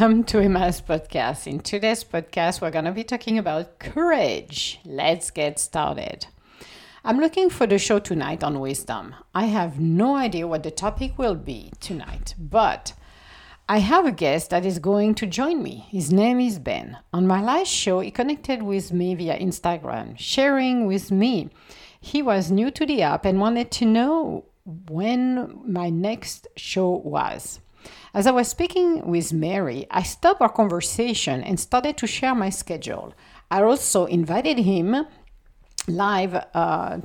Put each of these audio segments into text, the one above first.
Welcome to Emma's podcast. In today's podcast, we're going to be talking about courage. Let's get started. I'm looking for the show tonight on wisdom. I have no idea what the topic will be tonight, but I have a guest that is going to join me. His name is Ben. On my last show, he connected with me via Instagram, sharing with me. He was new to the app and wanted to know when my next show was. As I was speaking with Mary, I stopped our conversation and started to share my schedule. I also invited him live. Uh,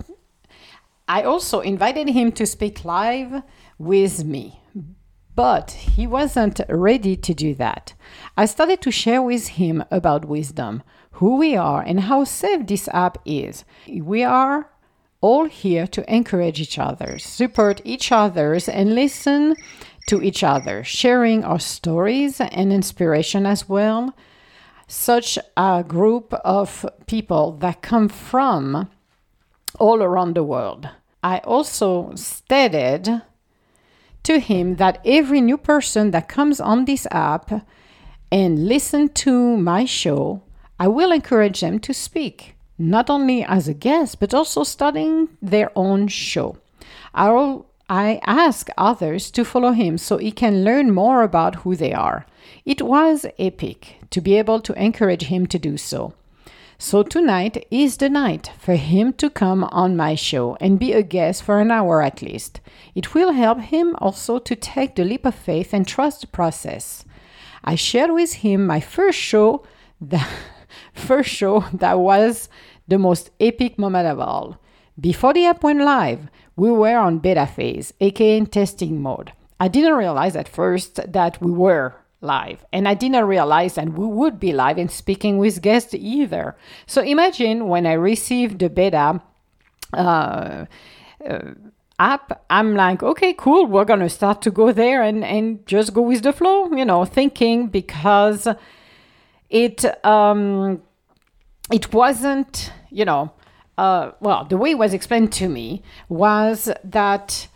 I also invited him to speak live with me, but he wasn't ready to do that. I started to share with him about wisdom, who we are, and how safe this app is. We are all here to encourage each other, support each other's, and listen to each other, sharing our stories and inspiration as well. Such a group of people that come from all around the world. I also stated to him that every new person that comes on this app and listen to my show, I will encourage them to speak, not only as a guest, but also starting their own show. I will I ask others to follow him so he can learn more about who they are. It was epic to be able to encourage him to do so. So tonight is the night for him to come on my show and be a guest for an hour at least. It will help him also to take the leap of faith and trust the process. I shared with him my first show, the first show that was the most epic moment of all. Before the app went live, we were on beta phase, aka in testing mode. I didn't realize at first that we were live, and I didn't realize that we would be live and speaking with guests either. So imagine when I received the beta uh, uh, app, I'm like, okay, cool, we're gonna start to go there and, and just go with the flow, you know, thinking because it um, it wasn't, you know, uh, well, the way it was explained to me was that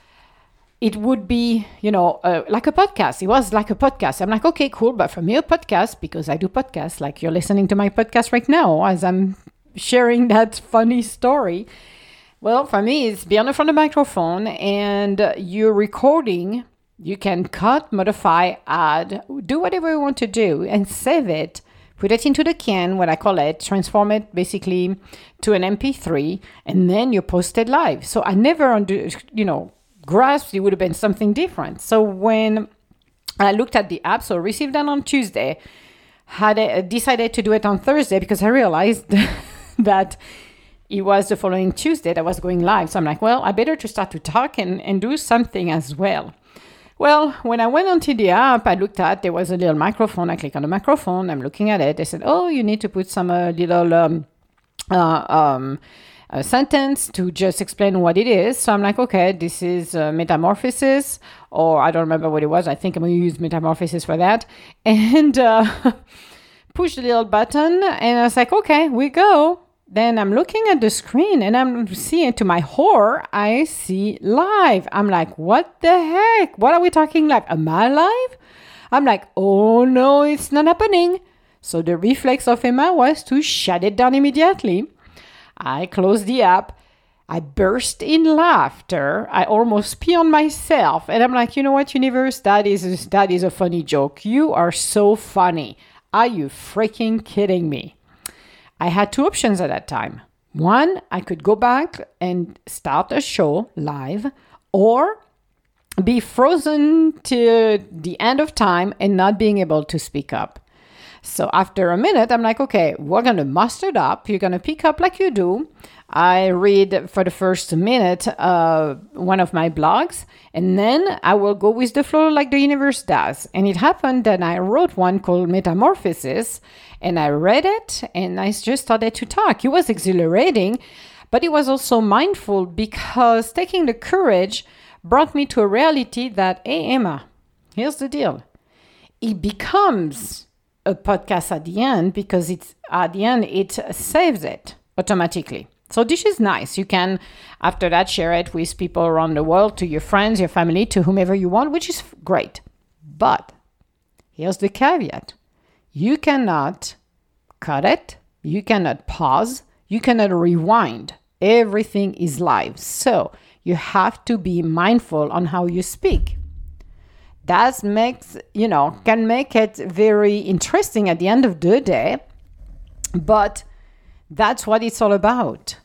it would be, you know, uh, like a podcast. It was like a podcast. I'm like, okay, cool. But for me, a podcast, because I do podcasts, like you're listening to my podcast right now as I'm sharing that funny story. Well, for me, it's be on the front of the microphone and you're recording. You can cut, modify, add, do whatever you want to do and save it put it into the can, what I call it, transform it basically to an MP3, and then you post it live. So I never, under, you know, grasped it would have been something different. So when I looked at the app, so received that on Tuesday, had a, uh, decided to do it on Thursday because I realized that it was the following Tuesday that I was going live. So I'm like, well, I better to start to talk and, and do something as well. Well, when I went onto the app, I looked at there was a little microphone. I click on the microphone. I'm looking at it. They said, "Oh, you need to put some uh, little um, uh, um, a sentence to just explain what it is." So I'm like, "Okay, this is uh, metamorphosis," or I don't remember what it was. I think I'm going to use metamorphosis for that, and uh, push the little button. And I was like, "Okay, we go." Then I'm looking at the screen and I'm seeing to my horror, I see live. I'm like, what the heck? What are we talking like? Am I live? I'm like, oh no, it's not happening. So the reflex of Emma was to shut it down immediately. I closed the app. I burst in laughter. I almost pee on myself. And I'm like, you know what, universe? That is that is a funny joke. You are so funny. Are you freaking kidding me? I had two options at that time. One, I could go back and start a show live, or be frozen to the end of time and not being able to speak up. So after a minute, I'm like, okay, we're going to muster it up. You're going to pick up like you do. I read for the first minute uh, one of my blogs, and then I will go with the flow like the universe does. And it happened that I wrote one called Metamorphosis, and I read it, and I just started to talk. It was exhilarating, but it was also mindful because taking the courage brought me to a reality that, hey, Emma, here's the deal. It becomes a podcast at the end because it's at the end it saves it automatically. So this is nice. You can after that share it with people around the world, to your friends, your family, to whomever you want, which is great. But here's the caveat you cannot cut it, you cannot pause, you cannot rewind. Everything is live. So you have to be mindful on how you speak. That makes, you know, can make it very interesting at the end of the day, but that's what it's all about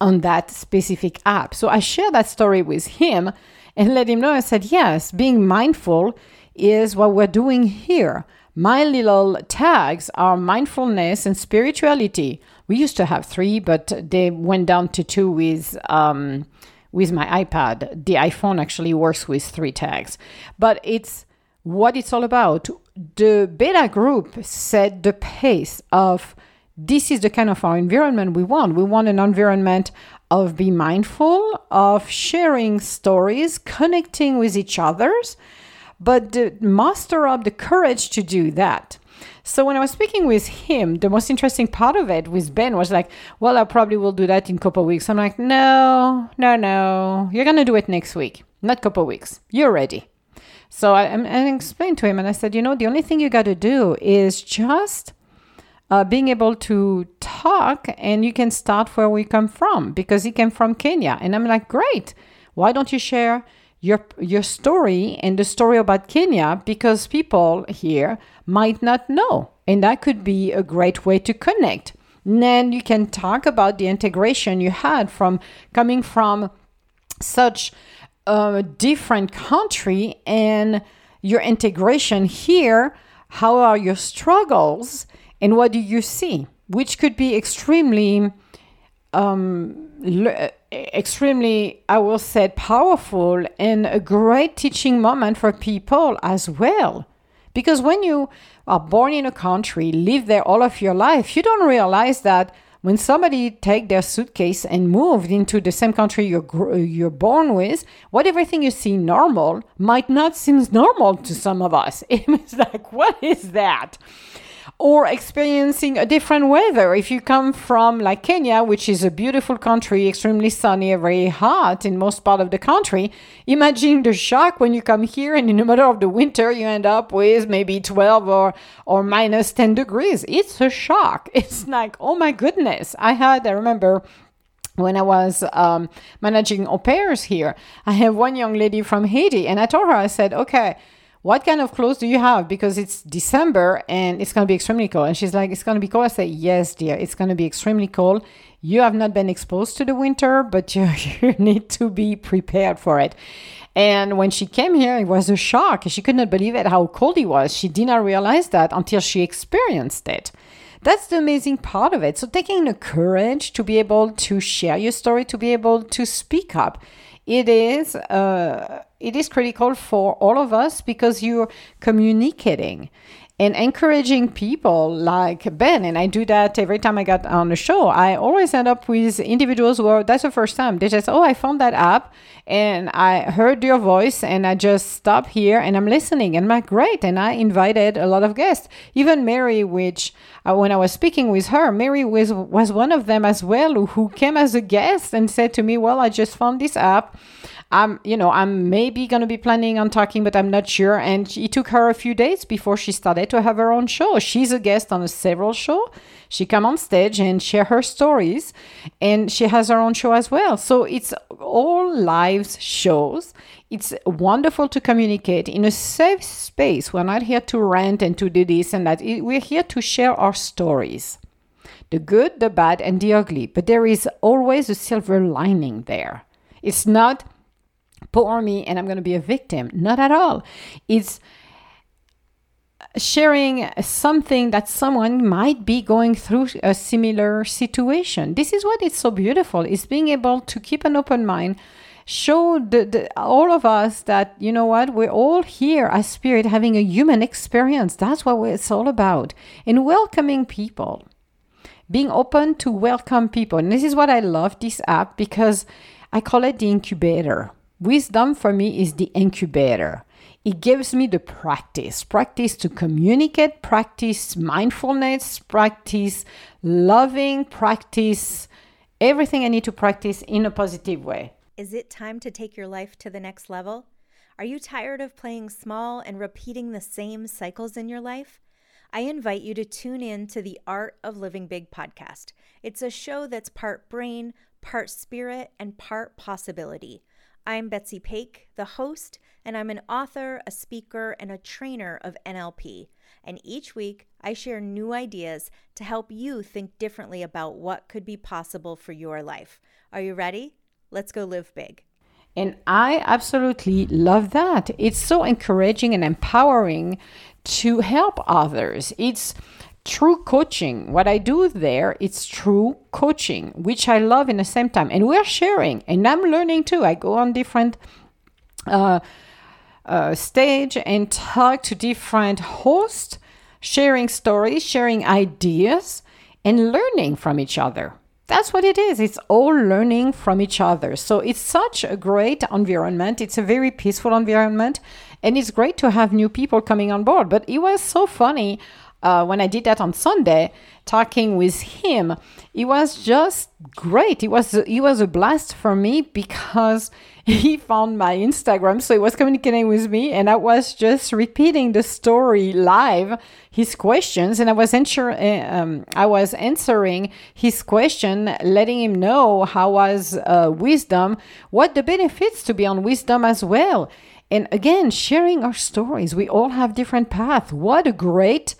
on that specific app. So I shared that story with him and let him know. I said, yes, being mindful is what we're doing here. My little tags are mindfulness and spirituality. We used to have three, but they went down to two with um, with my iPad. The iPhone actually works with three tags, but it's what it's all about. The beta group set the pace of this is the kind of our environment we want. We want an environment of be mindful, of sharing stories, connecting with each others, but the, muster up the courage to do that. So when I was speaking with him, the most interesting part of it with Ben was like, well, I probably will do that in a couple weeks. I'm like, no, no, no. You're gonna do it next week, not couple weeks. You're ready. So I, I explained to him and I said, you know, the only thing you got to do is just uh, being able to talk and you can start where we come from because he came from Kenya. And I'm like, great. Why don't you share your your story and the story about Kenya because people here might not know. And that could be a great way to connect. And then you can talk about the integration you had from coming from such a different country and your integration here. How are your struggles and what do you see? Which could be extremely um, extremely, I will say, powerful and a great teaching moment for people as well. Because when you are born in a country, live there all of your life, you don't realize that when somebody take their suitcase and moved into the same country you're you're born with, what everything you see normal might not seem normal to some of us. It's like, what is that? Or experiencing a different weather. If you come from like Kenya, which is a beautiful country, extremely sunny, very hot in most part of the country, imagine the shock when you come here and in the middle of the winter you end up with maybe 12 or or minus 10 degrees. It's a shock. It's like, oh my goodness. I had, I remember when I was um, managing au pairs here, I have one young lady from Haiti, and I told her, I said, okay, what kind of clothes do you have? Because it's December and it's going to be extremely cold. And she's like, it's going to be cold. I say, yes, dear, it's going to be extremely cold. You have not been exposed to the winter, but you, you need to be prepared for it. And when she came here, it was a shock. She could not believe it how cold it was. She did not realize that until she experienced it. That's the amazing part of it. So, taking the courage to be able to share your story, to be able to speak up it is uh, it is critical for all of us because you're communicating and encouraging people like Ben, and I do that every time I get on the show. I always end up with individuals where that's the first time they just, oh, I found that app and I heard your voice and I just stop here and I'm listening and I'm like, great. And I invited a lot of guests, even Mary, which uh, when I was speaking with her, Mary was was one of them as well who came as a guest and said to me, well, I just found this app. I'm, you know, I'm maybe going to be planning on talking, but I'm not sure. And it took her a few days before she started to have her own show. She's a guest on a several show. She come on stage and share her stories, and she has her own show as well. So it's all live shows. It's wonderful to communicate in a safe space. We're not here to rant and to do this and that. We're here to share our stories the good, the bad, and the ugly. But there is always a silver lining there. It's not poor me and I'm going to be a victim. Not at all. It's sharing something that someone might be going through a similar situation. This is what is so beautiful is being able to keep an open mind show the, the, all of us that you know what we're all here as spirit having a human experience that's what it's all about and welcoming people being open to welcome people and this is what i love this app because i call it the incubator Wisdom for me is the incubator. It gives me the practice practice to communicate, practice mindfulness, practice loving, practice everything I need to practice in a positive way. Is it time to take your life to the next level? Are you tired of playing small and repeating the same cycles in your life? I invite you to tune in to the Art of Living Big podcast. It's a show that's part brain, part spirit, and part possibility. I'm Betsy Pake, the host, and I'm an author, a speaker, and a trainer of NLP. And each week, I share new ideas to help you think differently about what could be possible for your life. Are you ready? Let's go live big. And I absolutely love that. It's so encouraging and empowering to help others. It's true coaching. What I do there, it's true coaching, which I love in the same time. And we're sharing, and I'm learning too. I go on different uh, uh, stage and talk to different hosts, sharing stories, sharing ideas, and learning from each other. That's what it is. It's all learning from each other. So it's such a great environment. It's a very peaceful environment. And it's great to have new people coming on board. But it was so funny uh, when I did that on Sunday, talking with him, it was just great. It was it was a blast for me because he found my Instagram, so he was communicating with me, and I was just repeating the story live, his questions, and I was answer, uh, um, I was answering his question, letting him know how was uh, wisdom, what the benefits to be on wisdom as well. And again, sharing our stories. We all have different paths. What a great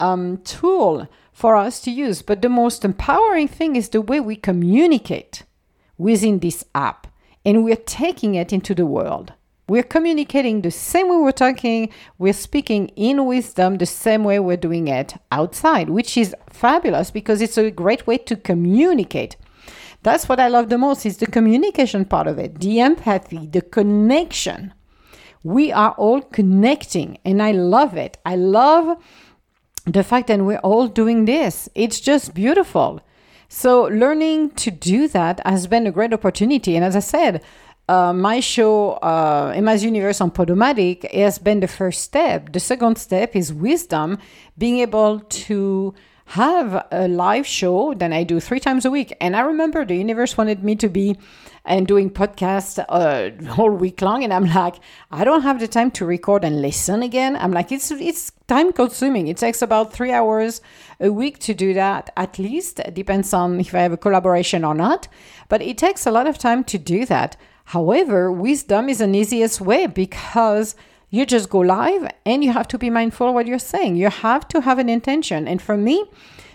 um, tool for us to use. But the most empowering thing is the way we communicate within this app and we're taking it into the world. We're communicating the same way we're talking, we're speaking in wisdom the same way we're doing it outside, which is fabulous because it's a great way to communicate. That's what I love the most is the communication part of it, the empathy, the connection. We are all connecting and I love it. I love the fact that we're all doing this. It's just beautiful. So, learning to do that has been a great opportunity. And as I said, uh, my show, uh, Emma's Universe on Podomatic, has been the first step. The second step is wisdom, being able to have a live show that I do three times a week. And I remember the universe wanted me to be and doing podcasts uh, all week long, and I'm like, I don't have the time to record and listen again. I'm like, it's it's time consuming. It takes about three hours a week to do that, at least. It depends on if I have a collaboration or not, but it takes a lot of time to do that. However, wisdom is an easiest way because you just go live and you have to be mindful what you're saying. You have to have an intention. And for me,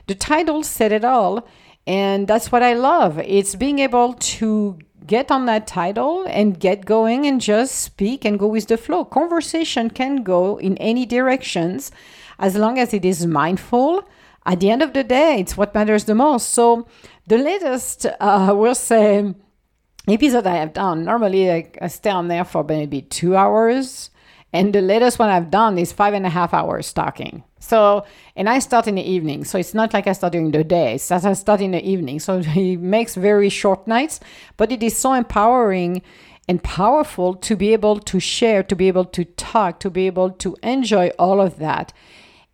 the title said it all. And that's what I love. It's being able to get on that title and get going and just speak and go with the flow. Conversation can go in any directions as long as it is mindful. At the end of the day, it's what matters the most. So, the latest, uh, we'll say, episode I have done, normally I, I stay on there for maybe two hours and the latest one I've done is five and a half hours talking. So, and I start in the evening. So it's not like I start during the day. It's I start in the evening. So he makes very short nights, but it is so empowering and powerful to be able to share, to be able to talk, to be able to enjoy all of that.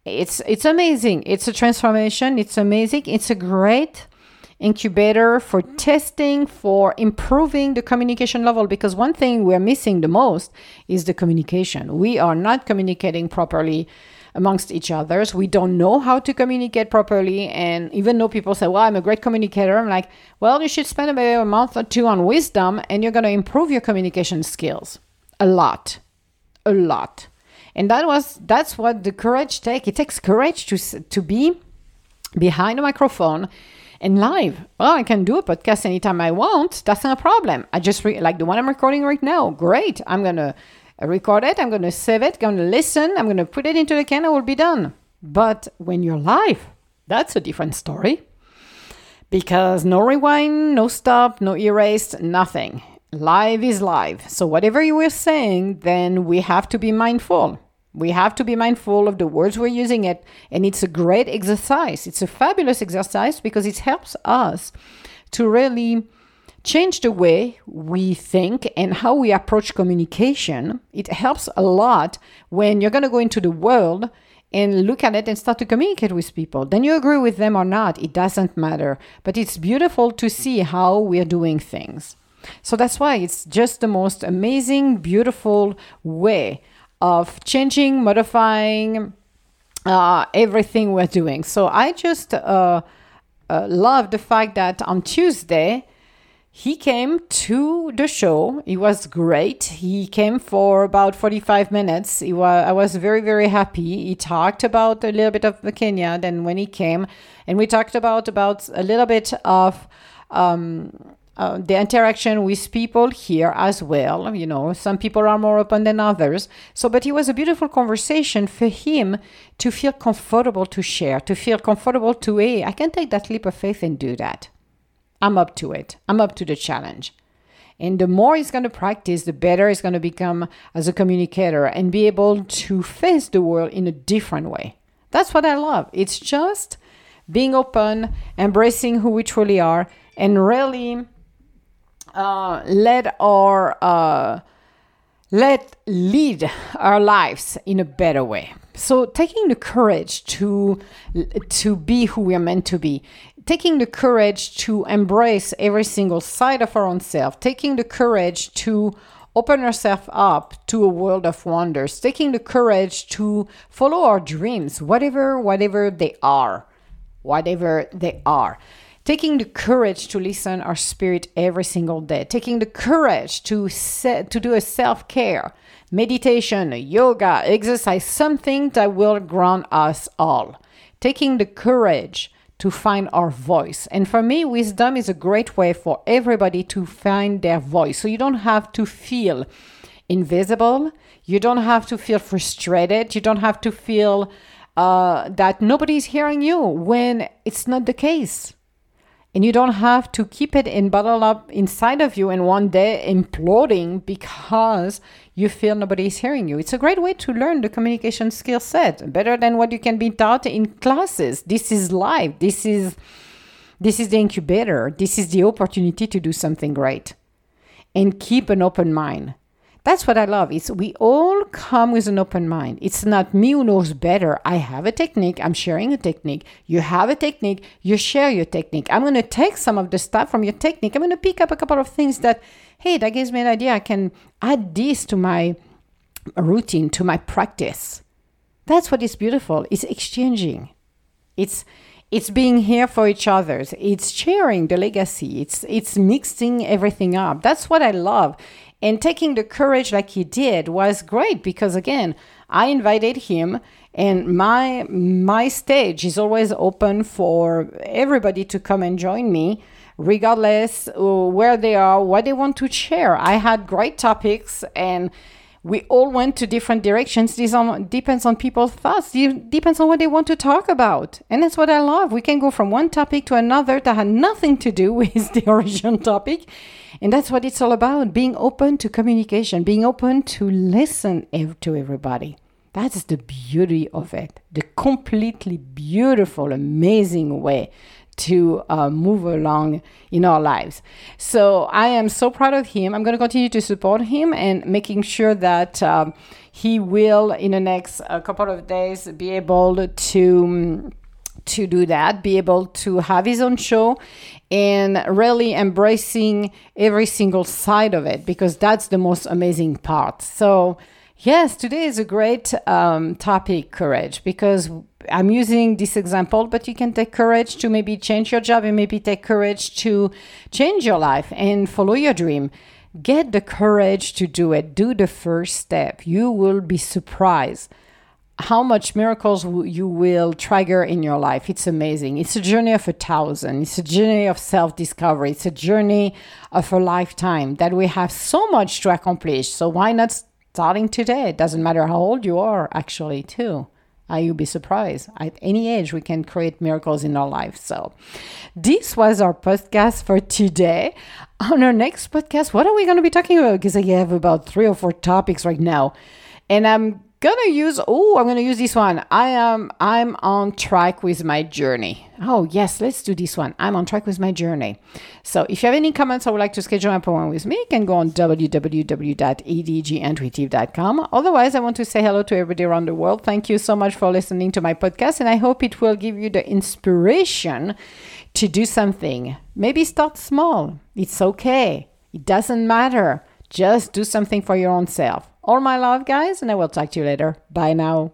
It's it's amazing. It's a transformation. It's amazing. It's a great incubator for testing, for improving the communication level. Because one thing we're missing the most is the communication. We are not communicating properly amongst each others. We don't know how to communicate properly. And even though people say, well, I'm a great communicator, I'm like, well, you should spend about a month or two on wisdom and you're going to improve your communication skills a lot. A lot. And that was that's what the courage take. It takes courage to to be behind a microphone and live. Well, I can do a podcast anytime I want. That's not a problem. I just re- like the one I'm recording right now. Great. I'm gonna record it. I'm gonna save it. Gonna listen. I'm gonna put it into the can. I will be done. But when you're live, that's a different story. Because no rewind, no stop, no erase, nothing. Live is live. So whatever you were saying, then we have to be mindful. We have to be mindful of the words we're using it, and it's a great exercise. It's a fabulous exercise because it helps us to really change the way we think and how we approach communication. It helps a lot when you're going to go into the world and look at it and start to communicate with people. Then you agree with them or not, it doesn't matter. But it's beautiful to see how we're doing things. So that's why it's just the most amazing, beautiful way of changing, modifying uh, everything we're doing. So I just uh, uh, love the fact that on Tuesday, he came to the show. It was great. He came for about 45 minutes. Was, I was very, very happy. He talked about a little bit of Kenya. Then when he came, and we talked about about a little bit of um, uh, the interaction with people here as well. You know, some people are more open than others. So, but it was a beautiful conversation for him to feel comfortable to share, to feel comfortable to, hey, I can take that leap of faith and do that. I'm up to it. I'm up to the challenge. And the more he's going to practice, the better he's going to become as a communicator and be able to face the world in a different way. That's what I love. It's just being open, embracing who we truly are, and really uh, let our uh, let lead our lives in a better way. So taking the courage to to be who we are meant to be, taking the courage to embrace every single side of our own self, taking the courage to open ourselves up to a world of wonders, taking the courage to follow our dreams, whatever whatever they are, whatever they are. Taking the courage to listen our spirit every single day. Taking the courage to set, to do a self-care meditation yoga exercise something that will ground us all. Taking the courage to find our voice. And for me wisdom is a great way for everybody to find their voice. So you don't have to feel invisible. You don't have to feel frustrated. You don't have to feel uh, that nobody's hearing you when it's not the case and you don't have to keep it in bottle up inside of you and one day imploding because you feel nobody is hearing you. It's a great way to learn the communication skill set, better than what you can be taught in classes. This is life. This is this is the incubator. This is the opportunity to do something great. And keep an open mind. That's what I love. It's we all come with an open mind. It's not me who knows better. I have a technique. I'm sharing a technique. You have a technique. You share your technique. I'm going to take some of the stuff from your technique. I'm going to pick up a couple of things that, hey, that gives me an idea. I can add this to my routine, to my practice. That's what is beautiful. It's exchanging. It's it's being here for each other. It's sharing the legacy. It's it's mixing everything up. That's what I love. And taking the courage like he did was great because again, I invited him and my my stage is always open for everybody to come and join me regardless uh, where they are, what they want to share. I had great topics and we all went to different directions. This on, depends on people's thoughts. It depends on what they want to talk about. And that's what I love. We can go from one topic to another that had nothing to do with the original topic. And that's what it's all about being open to communication, being open to listen to everybody. That's the beauty of it. The completely beautiful, amazing way to uh, move along in our lives. So I am so proud of him. I'm going to continue to support him and making sure that um, he will, in the next uh, couple of days, be able to. to do that, be able to have his own show and really embracing every single side of it because that's the most amazing part. So, yes, today is a great um, topic, courage, because I'm using this example, but you can take courage to maybe change your job and maybe take courage to change your life and follow your dream. Get the courage to do it. Do the first step. You will be surprised how much miracles you will trigger in your life. It's amazing. It's a journey of a thousand. It's a journey of self discovery. It's a journey of a lifetime that we have so much to accomplish. So why not starting today? It doesn't matter how old you are, actually, too. Uh, you'll be surprised. At any age, we can create miracles in our life. So, this was our podcast for today. On our next podcast, what are we going to be talking about? Because I have about three or four topics right now. And I'm gonna use oh i'm gonna use this one. I am i'm on track with my journey. Oh yes let's do this one. I'm on track with my journey. So if you have any comments or would like to schedule an appointment with me you can go on www.edgintuitive.com otherwise i want to say hello to everybody around the world. Thank you so much for listening to my podcast and i hope it will give you the inspiration to do something. Maybe start small. It's okay. It doesn't matter. Just do something for your own self. All my love, guys, and I will talk to you later. Bye now.